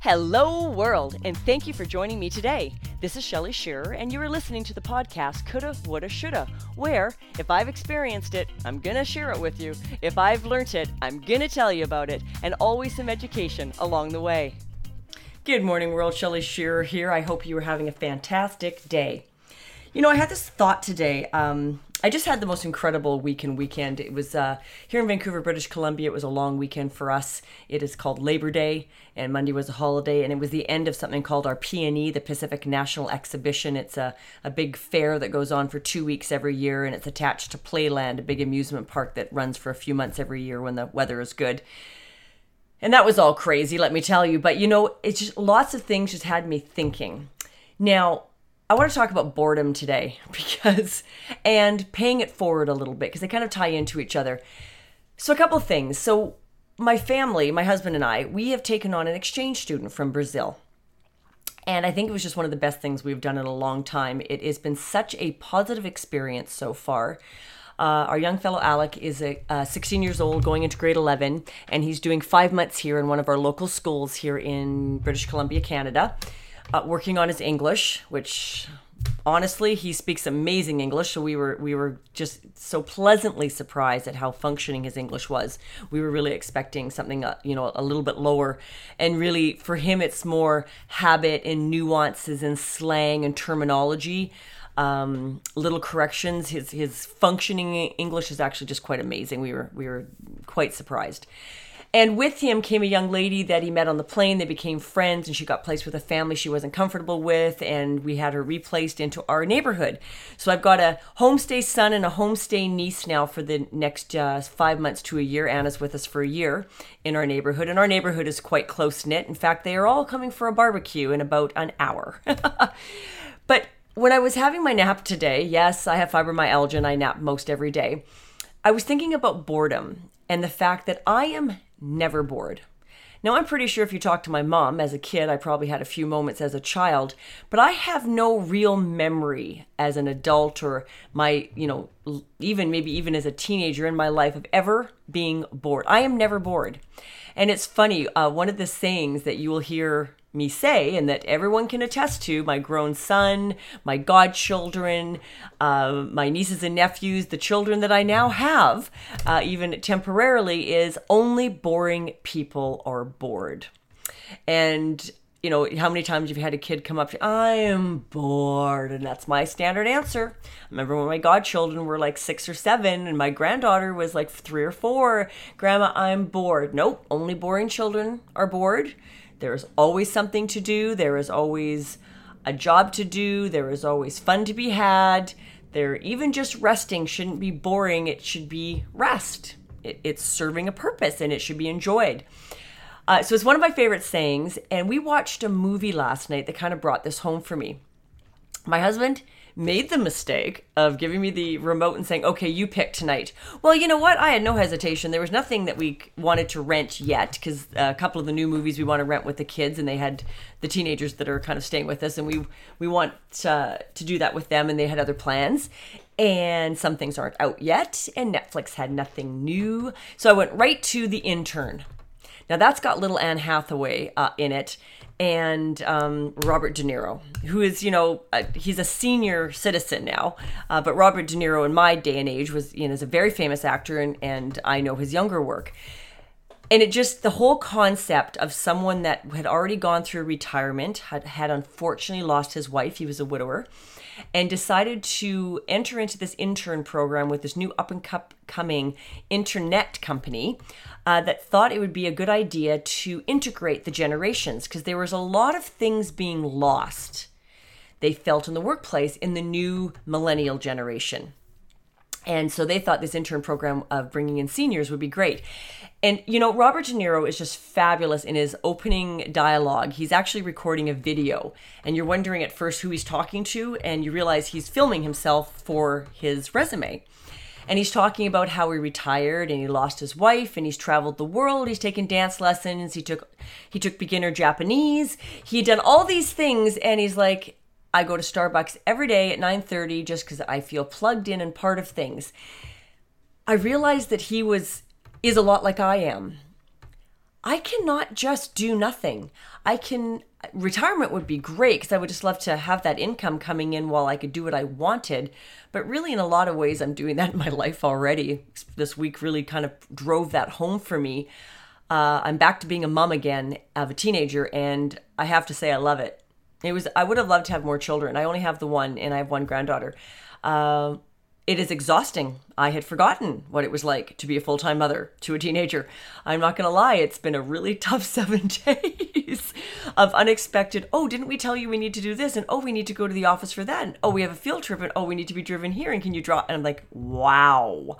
Hello, world, and thank you for joining me today. This is Shelly Shearer, and you are listening to the podcast Coulda, Woulda, Shoulda, where if I've experienced it, I'm gonna share it with you. If I've learnt it, I'm gonna tell you about it, and always some education along the way. Good morning, world. Shelly Shearer here. I hope you are having a fantastic day. You know, I had this thought today. Um, I just had the most incredible weekend weekend. It was uh, here in Vancouver, British Columbia. It was a long weekend for us. It is called Labor Day, and Monday was a holiday, and it was the end of something called our PNE, the Pacific National Exhibition. It's a, a big fair that goes on for two weeks every year, and it's attached to Playland, a big amusement park that runs for a few months every year when the weather is good. And that was all crazy, let me tell you. But you know, it's just lots of things just had me thinking. Now, I want to talk about boredom today because, and paying it forward a little bit because they kind of tie into each other. So, a couple things. So, my family, my husband and I, we have taken on an exchange student from Brazil. And I think it was just one of the best things we've done in a long time. It has been such a positive experience so far. Uh, our young fellow Alec is a, uh, 16 years old, going into grade 11, and he's doing five months here in one of our local schools here in British Columbia, Canada uh, working on his English, which honestly he speaks amazing english. So we were we were just so pleasantly surprised at how functioning his english was. We were really expecting something uh, you know a little bit lower. And really for him it's more habit and nuances and slang and terminology. Um, little corrections. His his functioning english is actually just quite amazing. We were we were quite surprised and with him came a young lady that he met on the plane. They became friends, and she got placed with a family she wasn't comfortable with, and we had her replaced into our neighborhood. So I've got a homestay son and a homestay niece now for the next uh, five months to a year. Anna's with us for a year in our neighborhood, and our neighborhood is quite close knit. In fact, they are all coming for a barbecue in about an hour. but when I was having my nap today, yes, I have fibromyalgia and I nap most every day. I was thinking about boredom and the fact that I am never bored. Now, I'm pretty sure if you talk to my mom as a kid, I probably had a few moments as a child, but I have no real memory as an adult or my, you know, even maybe even as a teenager in my life of ever being bored. I am never bored. And it's funny, uh, one of the sayings that you will hear me say, and that everyone can attest to my grown son, my godchildren, uh, my nieces and nephews, the children that I now have, uh, even temporarily, is only boring people are bored. And you know, how many times you've had a kid come up to I am bored. And that's my standard answer. I remember when my godchildren were like six or seven and my granddaughter was like three or four. Grandma, I'm bored. Nope, only boring children are bored. There is always something to do. There is always a job to do. There is always fun to be had. There, even just resting shouldn't be boring. It should be rest. It, it's serving a purpose and it should be enjoyed. Uh, so it's one of my favorite sayings. And we watched a movie last night that kind of brought this home for me. My husband, made the mistake of giving me the remote and saying, okay, you pick tonight. Well, you know what? I had no hesitation. There was nothing that we wanted to rent yet because a couple of the new movies we want to rent with the kids and they had the teenagers that are kind of staying with us and we, we want to do that with them and they had other plans. And some things aren't out yet and Netflix had nothing new. So I went right to The Intern. Now that's got little Anne Hathaway uh, in it and um, Robert De Niro, who is, you know, uh, he's a senior citizen now. Uh, but Robert De Niro, in my day and age, was, you know, is a very famous actor, and, and I know his younger work. And it just, the whole concept of someone that had already gone through retirement, had, had unfortunately lost his wife, he was a widower, and decided to enter into this intern program with this new up and coming internet company uh, that thought it would be a good idea to integrate the generations because there was a lot of things being lost they felt in the workplace in the new millennial generation. And so they thought this intern program of bringing in seniors would be great. And you know, Robert De Niro is just fabulous in his opening dialogue. He's actually recording a video, and you're wondering at first who he's talking to, and you realize he's filming himself for his resume. And he's talking about how he retired and he lost his wife and he's traveled the world. He's taken dance lessons. He took he took beginner Japanese. He had done all these things, and he's like, I go to Starbucks every day at 9:30 just because I feel plugged in and part of things. I realized that he was is a lot like I am. I cannot just do nothing. I can retirement would be great because I would just love to have that income coming in while I could do what I wanted. But really, in a lot of ways, I'm doing that in my life already. This week really kind of drove that home for me. Uh, I'm back to being a mom again of a teenager, and I have to say, I love it. It was I would have loved to have more children. I only have the one, and I have one granddaughter. Uh, it is exhausting. I had forgotten what it was like to be a full time mother to a teenager. I'm not to lie, it's been a really tough seven days of unexpected. Oh, didn't we tell you we need to do this? And oh, we need to go to the office for that. And, oh, we have a field trip. And oh, we need to be driven here. And can you draw? And I'm like, wow,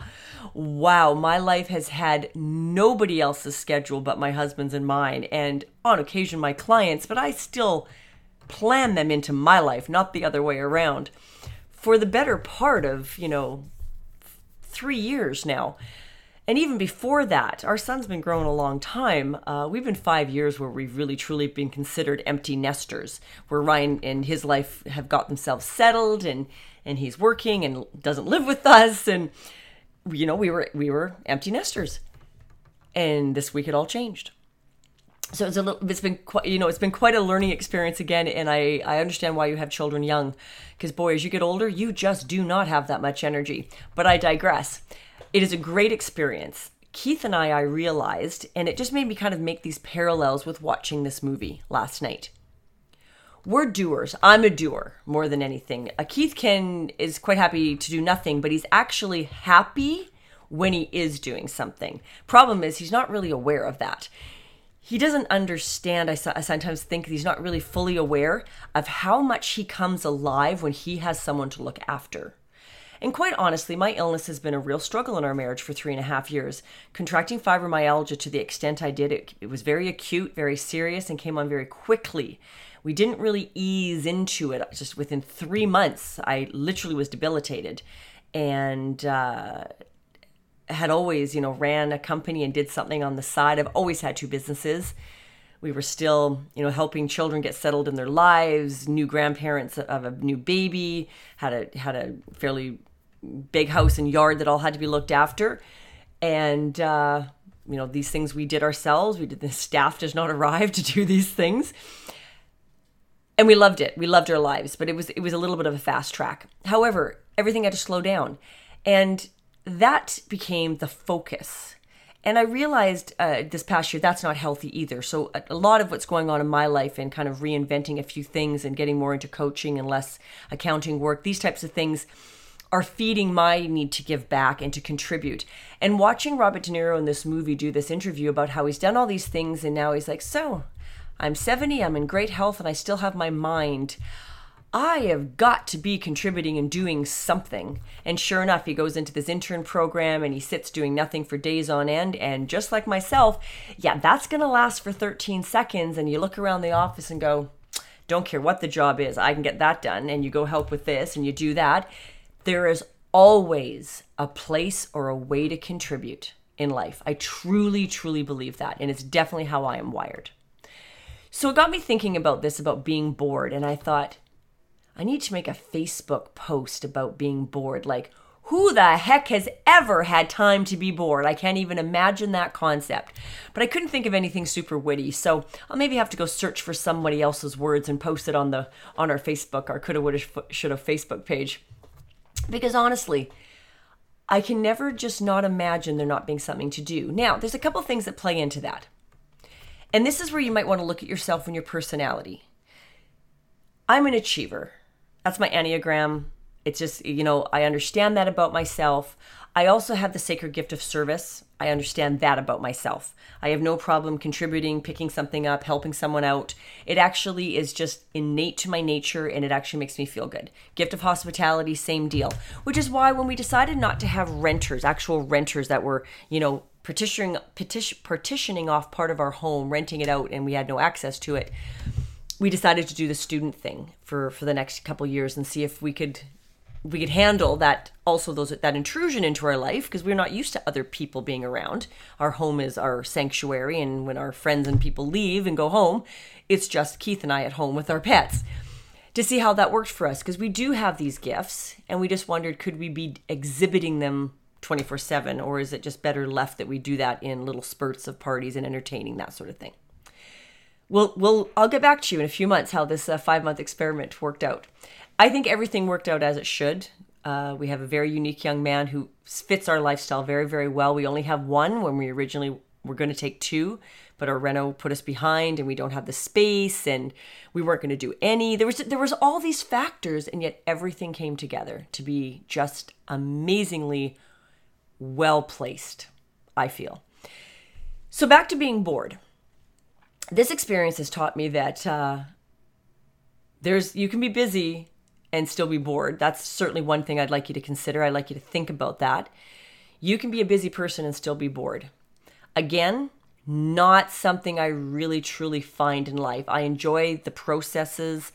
wow. My life has had nobody else's schedule but my husband's and mine, and on occasion my clients, but I still plan them into my life, not the other way around for the better part of, you know, three years now. And even before that, our son's been growing a long time. Uh, we've been five years where we've really truly been considered empty nesters, where Ryan and his life have got themselves settled and and he's working and doesn't live with us and you know we were we were empty nesters and this week it all changed so it's a little it's been quite you know it's been quite a learning experience again and i i understand why you have children young. Because boy as you get older you just do not have that much energy. But i digress. It is a great experience. Keith and i i realized and it just made me kind of make these parallels with watching this movie last night. We're doers. I'm a doer more than anything. Uh, keith can is quite happy to do nothing but he's actually happy when he is doing something. Problem is he's not really aware of that he doesn't understand. I, sometimes think he's not really fully aware of how much he comes alive when he has someone to look after. And quite honestly, my illness has been a real struggle in our marriage for three and a half years. Contracting fibromyalgia to the extent I did, it, it was very acute, very serious, and came on very quickly. We didn't really ease into it. Just within three months, I literally was debilitated. And uh, had always, you know, ran a company and did something on the side. I've always had two businesses. We were still, you know, helping children get settled in their lives, new grandparents of a new baby, had a had a fairly big house and yard that all had to be looked after. And uh, you know, these things we did ourselves. We did the staff does not arrive to do these things. And we loved it. We loved our lives, but it was it was a little bit of a fast track. However, everything had to slow down. And that became the focus. And I realized uh, this past year that's not healthy either. So, a, a lot of what's going on in my life and kind of reinventing a few things and getting more into coaching and less accounting work, these types of things are feeding my need to give back and to contribute. And watching Robert De Niro in this movie do this interview about how he's done all these things and now he's like, So, I'm 70, I'm in great health, and I still have my mind. I have got to be contributing and doing something. And sure enough, he goes into this intern program and he sits doing nothing for days on end. And just like myself, yeah, that's going to last for 13 seconds. And you look around the office and go, don't care what the job is, I can get that done. And you go help with this and you do that. There is always a place or a way to contribute in life. I truly, truly believe that. And it's definitely how I am wired. So it got me thinking about this, about being bored. And I thought, I need to make a Facebook post about being bored. Like, who the heck has ever had time to be bored? I can't even imagine that concept. But I couldn't think of anything super witty, so I'll maybe have to go search for somebody else's words and post it on the on our Facebook, our coulda, woulda, shoulda Facebook page. Because honestly, I can never just not imagine there not being something to do. Now, there's a couple things that play into that. And this is where you might want to look at yourself and your personality. I'm an achiever. That's my Enneagram. It's just, you know, I understand that about myself. I also have the sacred gift of service. I understand that about myself. I have no problem contributing, picking something up, helping someone out. It actually is just innate to my nature and it actually makes me feel good. Gift of hospitality, same deal. Which is why when we decided not to have renters, actual renters that were, you know, partitioning, partition, partitioning off part of our home, renting it out, and we had no access to it, we decided to do the student thing for for the next couple years and see if we could we could handle that also those that intrusion into our life because we're not used to other people being around our home is our sanctuary and when our friends and people leave and go home it's just keith and i at home with our pets to see how that worked for us because we do have these gifts and we just wondered could we be exhibiting them 24 7, or is it just better left that we do that in little spurts of parties and entertaining, that sort of thing? We'll, we'll, I'll get back to you in a few months how this uh, five month experiment worked out. I think everything worked out as it should. Uh, we have a very unique young man who fits our lifestyle very, very well. We only have one when we originally were going to take two, but our reno put us behind, and we don't have the space, and we weren't going to do any. There was there was all these factors, and yet everything came together to be just amazingly well placed. I feel. So back to being bored. This experience has taught me that uh, there's you can be busy and still be bored. That's certainly one thing I'd like you to consider. I'd like you to think about that. You can be a busy person and still be bored. Again, not something I really truly find in life. I enjoy the processes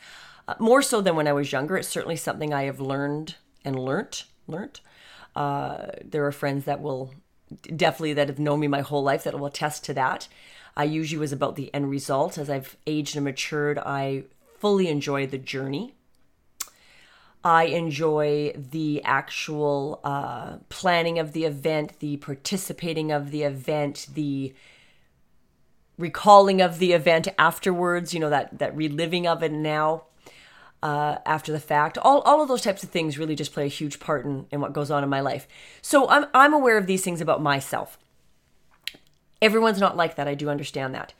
uh, more so than when I was younger. It's certainly something I have learned and learnt, learnt. Uh, there are friends that will definitely that have known me my whole life that will attest to that. I usually was about the end result. As I've aged and matured, I fully enjoy the journey I enjoy the actual uh, planning of the event, the participating of the event, the recalling of the event afterwards, you know, that, that reliving of it now uh, after the fact. All, all of those types of things really just play a huge part in, in what goes on in my life. So I'm, I'm aware of these things about myself. Everyone's not like that. I do understand that.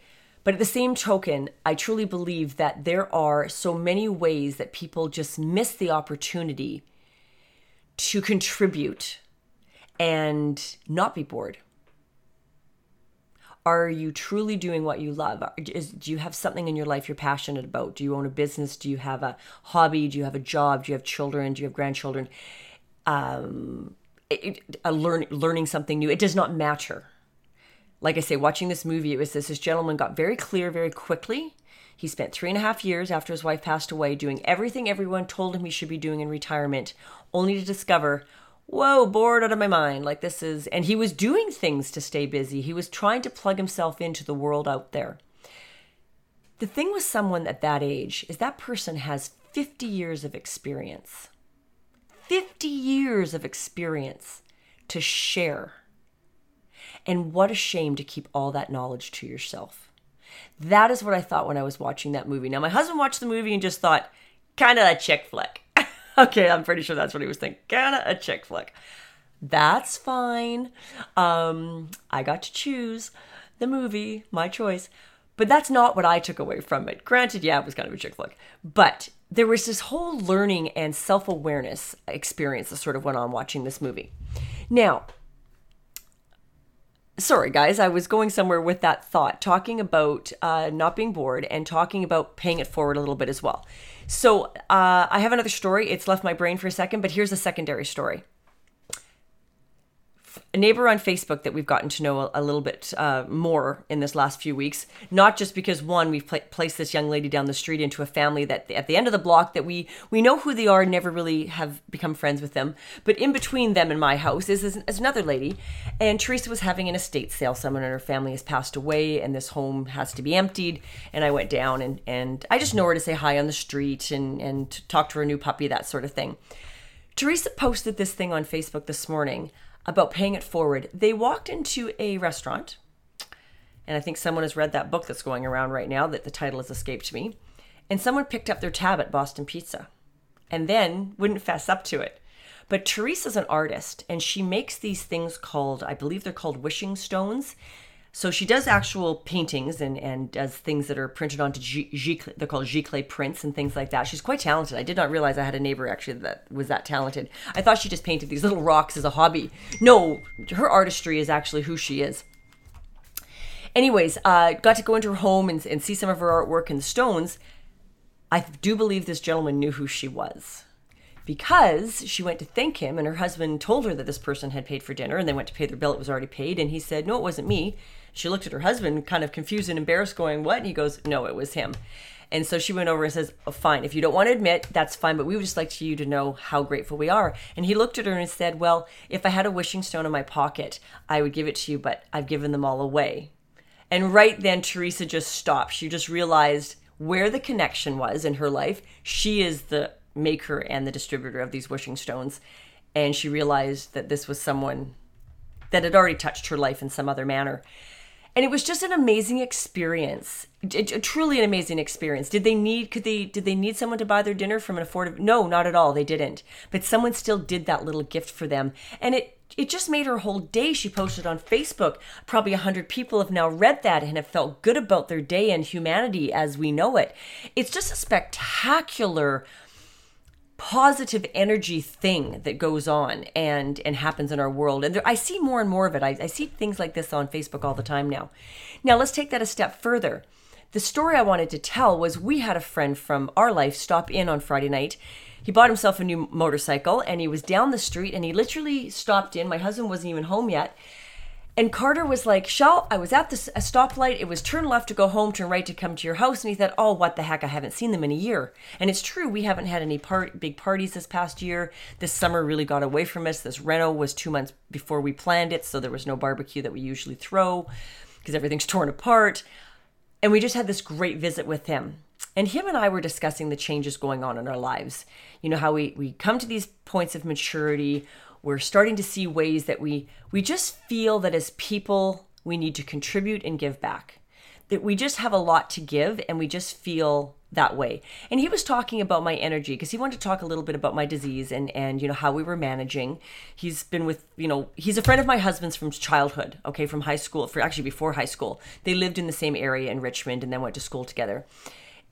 But at the same token, I truly believe that there are so many ways that people just miss the opportunity to contribute and not be bored. Are you truly doing what you love? Is, do you have something in your life you're passionate about? Do you own a business? Do you have a hobby? Do you have a job? Do you have children? Do you have grandchildren? Um, it, a learn, learning something new. It does not matter like I say, watching this movie, it was this this gentleman got very clear very quickly. He spent three and a half years after his wife passed away doing everything everyone told him he should be doing in retirement, only to discover, whoa, bored out of my mind. Like this is, and he was doing things to stay busy. He was trying to plug himself into the world out there. The thing with someone at that age is that person has 50 years of experience. 50 years of experience to share and what a shame to keep all that knowledge to yourself. That is what I thought when I was watching that movie. Now, my husband watched the movie and just thought, kind of a chick flick. okay, I'm pretty sure that's what he was thinking. Kind of a chick flick. That's fine. Um, I got to choose the movie, my choice. But that's not what I took away from it. Granted, yeah, it was kind of a chick flick. But there was this whole learning and self awareness experience that sort of went on watching this movie. Now, sorry guys i was going somewhere with that thought talking about uh, not being bored and talking about paying it forward a little bit as well. So uh, i have another story. It's left my brain for a second but here's a secondary story a neighbor on Facebook that we've gotten to know a, a little bit uh, more in this last few weeks. Not just because one, we've pl- placed this young lady down the street into a family that at the end of the block that we we know who they are, never really have become friends with them. But in between them and my house is, is, is another lady, and Teresa was having an estate sale. Someone in her family has passed away, and this home has to be emptied. And I went down and and I just know her to say hi on the street and and talk to her new puppy, that sort of thing. Teresa posted this thing on Facebook this morning about paying it forward. They walked into a restaurant, and I think someone has read that book that's going around right now that the title has escaped me. And someone picked up their tab at Boston Pizza and then wouldn't fess up to it. But Teresa's an artist and she makes these things called, I believe they're called wishing stones. So she does actual paintings and, and does things that are printed onto G, G, they're called giclée prints and things like that. She's quite talented. I did not realize I had a neighbor actually that was that talented. I thought she just painted these little rocks as a hobby. No, her artistry is actually who she is. Anyways, uh, got to go into her home and, and see some of her artwork and the stones. I do believe this gentleman knew who she was because she went to thank him and her husband told her that this person had paid for dinner and they went to pay their bill it was already paid and he said no it wasn't me she looked at her husband, kind of confused and embarrassed, going, What? And he goes, No, it was him. And so she went over and says, oh, Fine, if you don't want to admit, that's fine, but we would just like you to know how grateful we are. And he looked at her and said, Well, if I had a wishing stone in my pocket, I would give it to you, but I've given them all away. And right then, Teresa just stopped. She just realized where the connection was in her life. She is the maker and the distributor of these wishing stones. And she realized that this was someone that had already touched her life in some other manner. And it was just an amazing experience. It, it, truly an amazing experience. Did they need could they did they need someone to buy their dinner from an affordable No, not at all. They didn't. But someone still did that little gift for them. And it it just made her whole day. She posted on Facebook. Probably a hundred people have now read that and have felt good about their day and humanity as we know it. It's just a spectacular positive energy thing that goes on and and happens in our world. And there, i see more and more of it. I, I see things like this on facebook all the time now. Now let's take that a step further. The story i wanted to tell was we had a friend from our life stop in on friday night. He bought himself a new motorcycle and he was down the street and he literally stopped in. My husband wasn't even home yet and Carter was like, Shell, I was at this a stoplight. It was turn left to go home, turn right to come to your house. And he thought, oh, what the heck? I haven't seen them in a year. And it's true. We haven't had any part, big parties this past year. This summer really got away from us. This reno was two months before we planned it. So there was no barbecue that we usually throw because everything's torn apart. And we just had this great visit with him. And him and I were discussing the changes going on in our lives. You know, how we, we come to these points of maturity we're starting to see ways that we we just feel that as people we need to contribute and give back. That we just have a lot to give and we just feel that way. And he was talking about my energy because he wanted to talk a little bit about my disease and and you know how we were managing. He's been with you know he's a friend of my husband's from childhood okay from high school for actually before high school. They lived in the same area in richmond and then went to school together.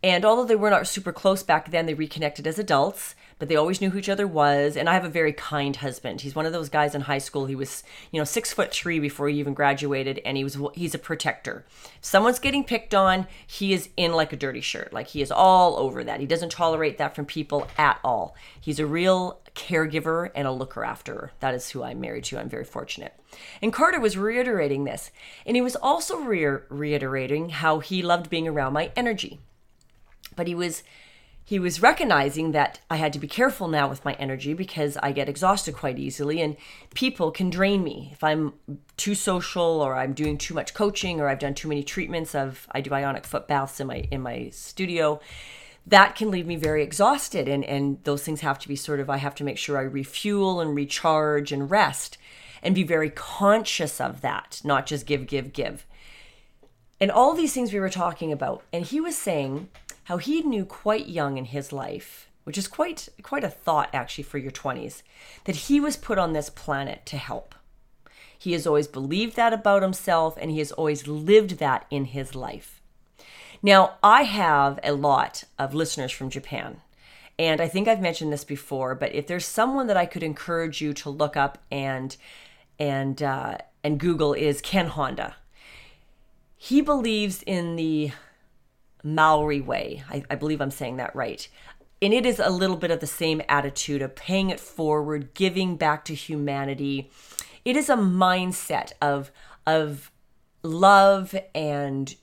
And although they were not super close back then, they reconnected as adults, but they always knew who each other was. And I have a very kind husband. He's one of those guys in high school. He was, you know, six foot three before he even graduated, and he was he's a protector. If someone's getting picked on, he is in like a dirty shirt. Like he is all over that. He doesn't tolerate that from people at all. He's a real caregiver and a looker after. That is who I'm married to. I'm very fortunate. And Carter was reiterating this, and he was also re- reiterating how he loved being around my energy but he was he was recognizing that I had to be careful now with my energy because I get exhausted quite easily and people can drain me. If I'm too social or I'm doing too much coaching or I've done too many treatments of I do ionic foot baths in my in my studio, that can leave me very exhausted and and those things have to be sort of I have to make sure I refuel and recharge and rest and be very conscious of that, not just give give give. And all these things we were talking about and he was saying how he knew quite young in his life, which is quite quite a thought actually for your 20s, that he was put on this planet to help. He has always believed that about himself and he has always lived that in his life. Now, I have a lot of listeners from Japan. And I think I've mentioned this before, but if there's someone that I could encourage you to look up and and uh, and Google is Ken Honda. He believes in the Maori way. I, I believe I'm saying that right. And it is a little bit of the same attitude of paying it forward, giving back to humanity. It is a mindset of of love and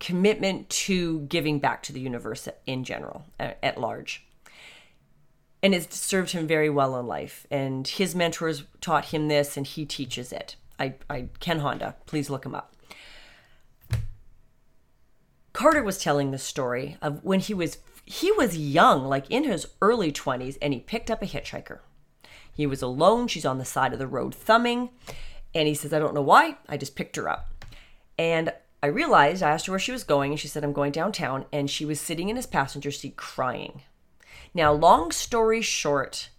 commitment to giving back to the universe in general, at large. And it's served him very well in life. And his mentors taught him this, and he teaches it. I, I Ken Honda, please look him up. Carter was telling the story of when he was he was young, like in his early 20s, and he picked up a hitchhiker. He was alone, she's on the side of the road thumbing, and he says, I don't know why, I just picked her up. And I realized, I asked her where she was going, and she said, I'm going downtown, and she was sitting in his passenger seat crying. Now, long story short,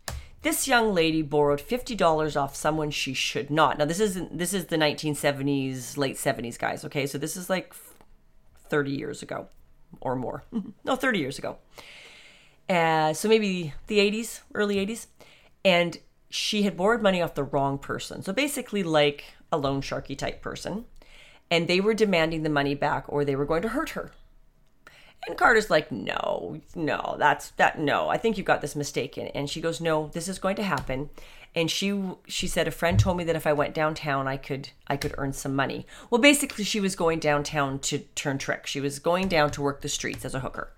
this young lady borrowed $50 off someone she should not. Now, this isn't this is the 1970s, late 70s, guys, okay? So this is like 30 years ago or more. no, 30 years ago. Uh, so maybe the 80s, early 80s. And she had borrowed money off the wrong person. So basically, like a loan sharky type person. And they were demanding the money back or they were going to hurt her. And Carter's like, no, no, that's that, no, I think you've got this mistaken. And she goes, no, this is going to happen and she she said a friend told me that if I went downtown I could I could earn some money. Well, basically she was going downtown to turn tricks. She was going down to work the streets as a hooker.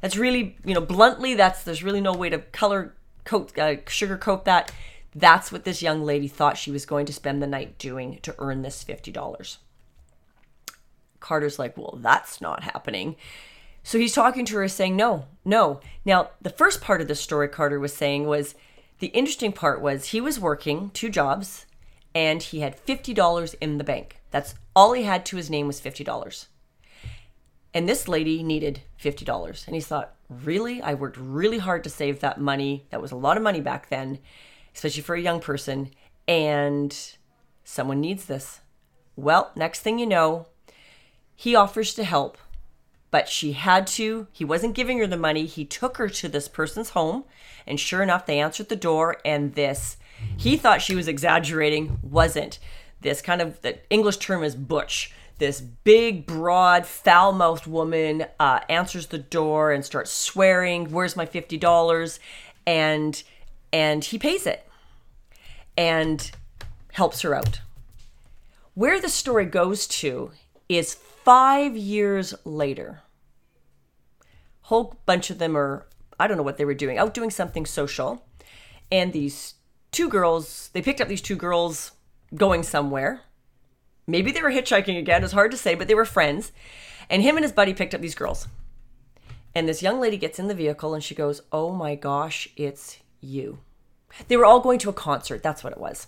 That's really, you know, bluntly that's there's really no way to color coat uh, sugarcoat that. That's what this young lady thought she was going to spend the night doing to earn this $50. Carter's like, "Well, that's not happening." So he's talking to her saying, "No, no." Now, the first part of the story Carter was saying was the interesting part was he was working two jobs and he had $50 in the bank. That's all he had to his name was $50. And this lady needed $50. And he thought, really? I worked really hard to save that money. That was a lot of money back then, especially for a young person. And someone needs this. Well, next thing you know, he offers to help, but she had to. He wasn't giving her the money. He took her to this person's home. And sure enough, they answered the door. And this, he thought she was exaggerating, wasn't. This kind of, the English term is butch this big, broad, foul mouthed woman uh, answers the door and starts swearing, Where's my $50? And, and he pays it and helps her out. Where the story goes to is five years later. Whole bunch of them are, I don't know what they were doing, out doing something social. And these two girls, they picked up these two girls going somewhere Maybe they were hitchhiking again. It's hard to say, but they were friends. And him and his buddy picked up these girls. And this young lady gets in the vehicle and she goes, Oh my gosh, it's you. They were all going to a concert. That's what it was.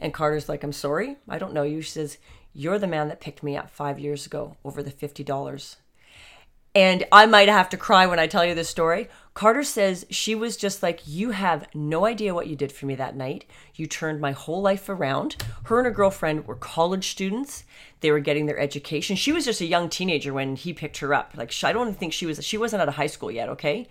And Carter's like, I'm sorry, I don't know you. She says, You're the man that picked me up five years ago over the $50. And I might have to cry when I tell you this story. Carter says she was just like, You have no idea what you did for me that night. You turned my whole life around. Her and her girlfriend were college students. They were getting their education. She was just a young teenager when he picked her up. Like, I don't think she was, she wasn't out of high school yet, okay?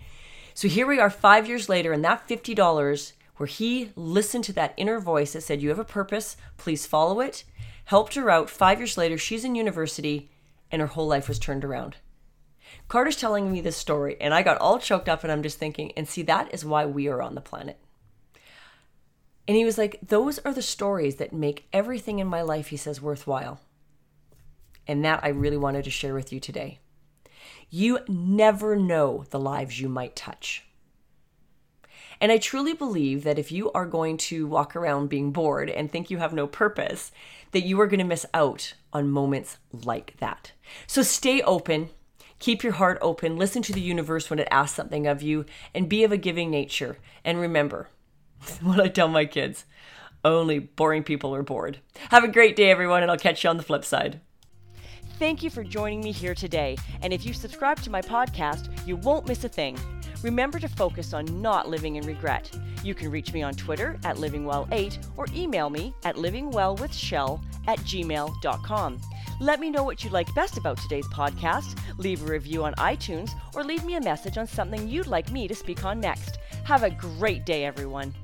So here we are five years later, and that $50 where he listened to that inner voice that said, You have a purpose, please follow it, helped her out. Five years later, she's in university, and her whole life was turned around. Carter's telling me this story, and I got all choked up, and I'm just thinking, and see, that is why we are on the planet. And he was like, Those are the stories that make everything in my life, he says, worthwhile. And that I really wanted to share with you today. You never know the lives you might touch. And I truly believe that if you are going to walk around being bored and think you have no purpose, that you are going to miss out on moments like that. So stay open, Keep your heart open, listen to the universe when it asks something of you, and be of a giving nature. And remember what I tell my kids only boring people are bored. Have a great day, everyone, and I'll catch you on the flip side. Thank you for joining me here today. And if you subscribe to my podcast, you won't miss a thing. Remember to focus on not living in regret. You can reach me on Twitter at livingwell8 or email me at livingwellwithshell at gmail.com. Let me know what you liked best about today's podcast, leave a review on iTunes, or leave me a message on something you'd like me to speak on next. Have a great day, everyone.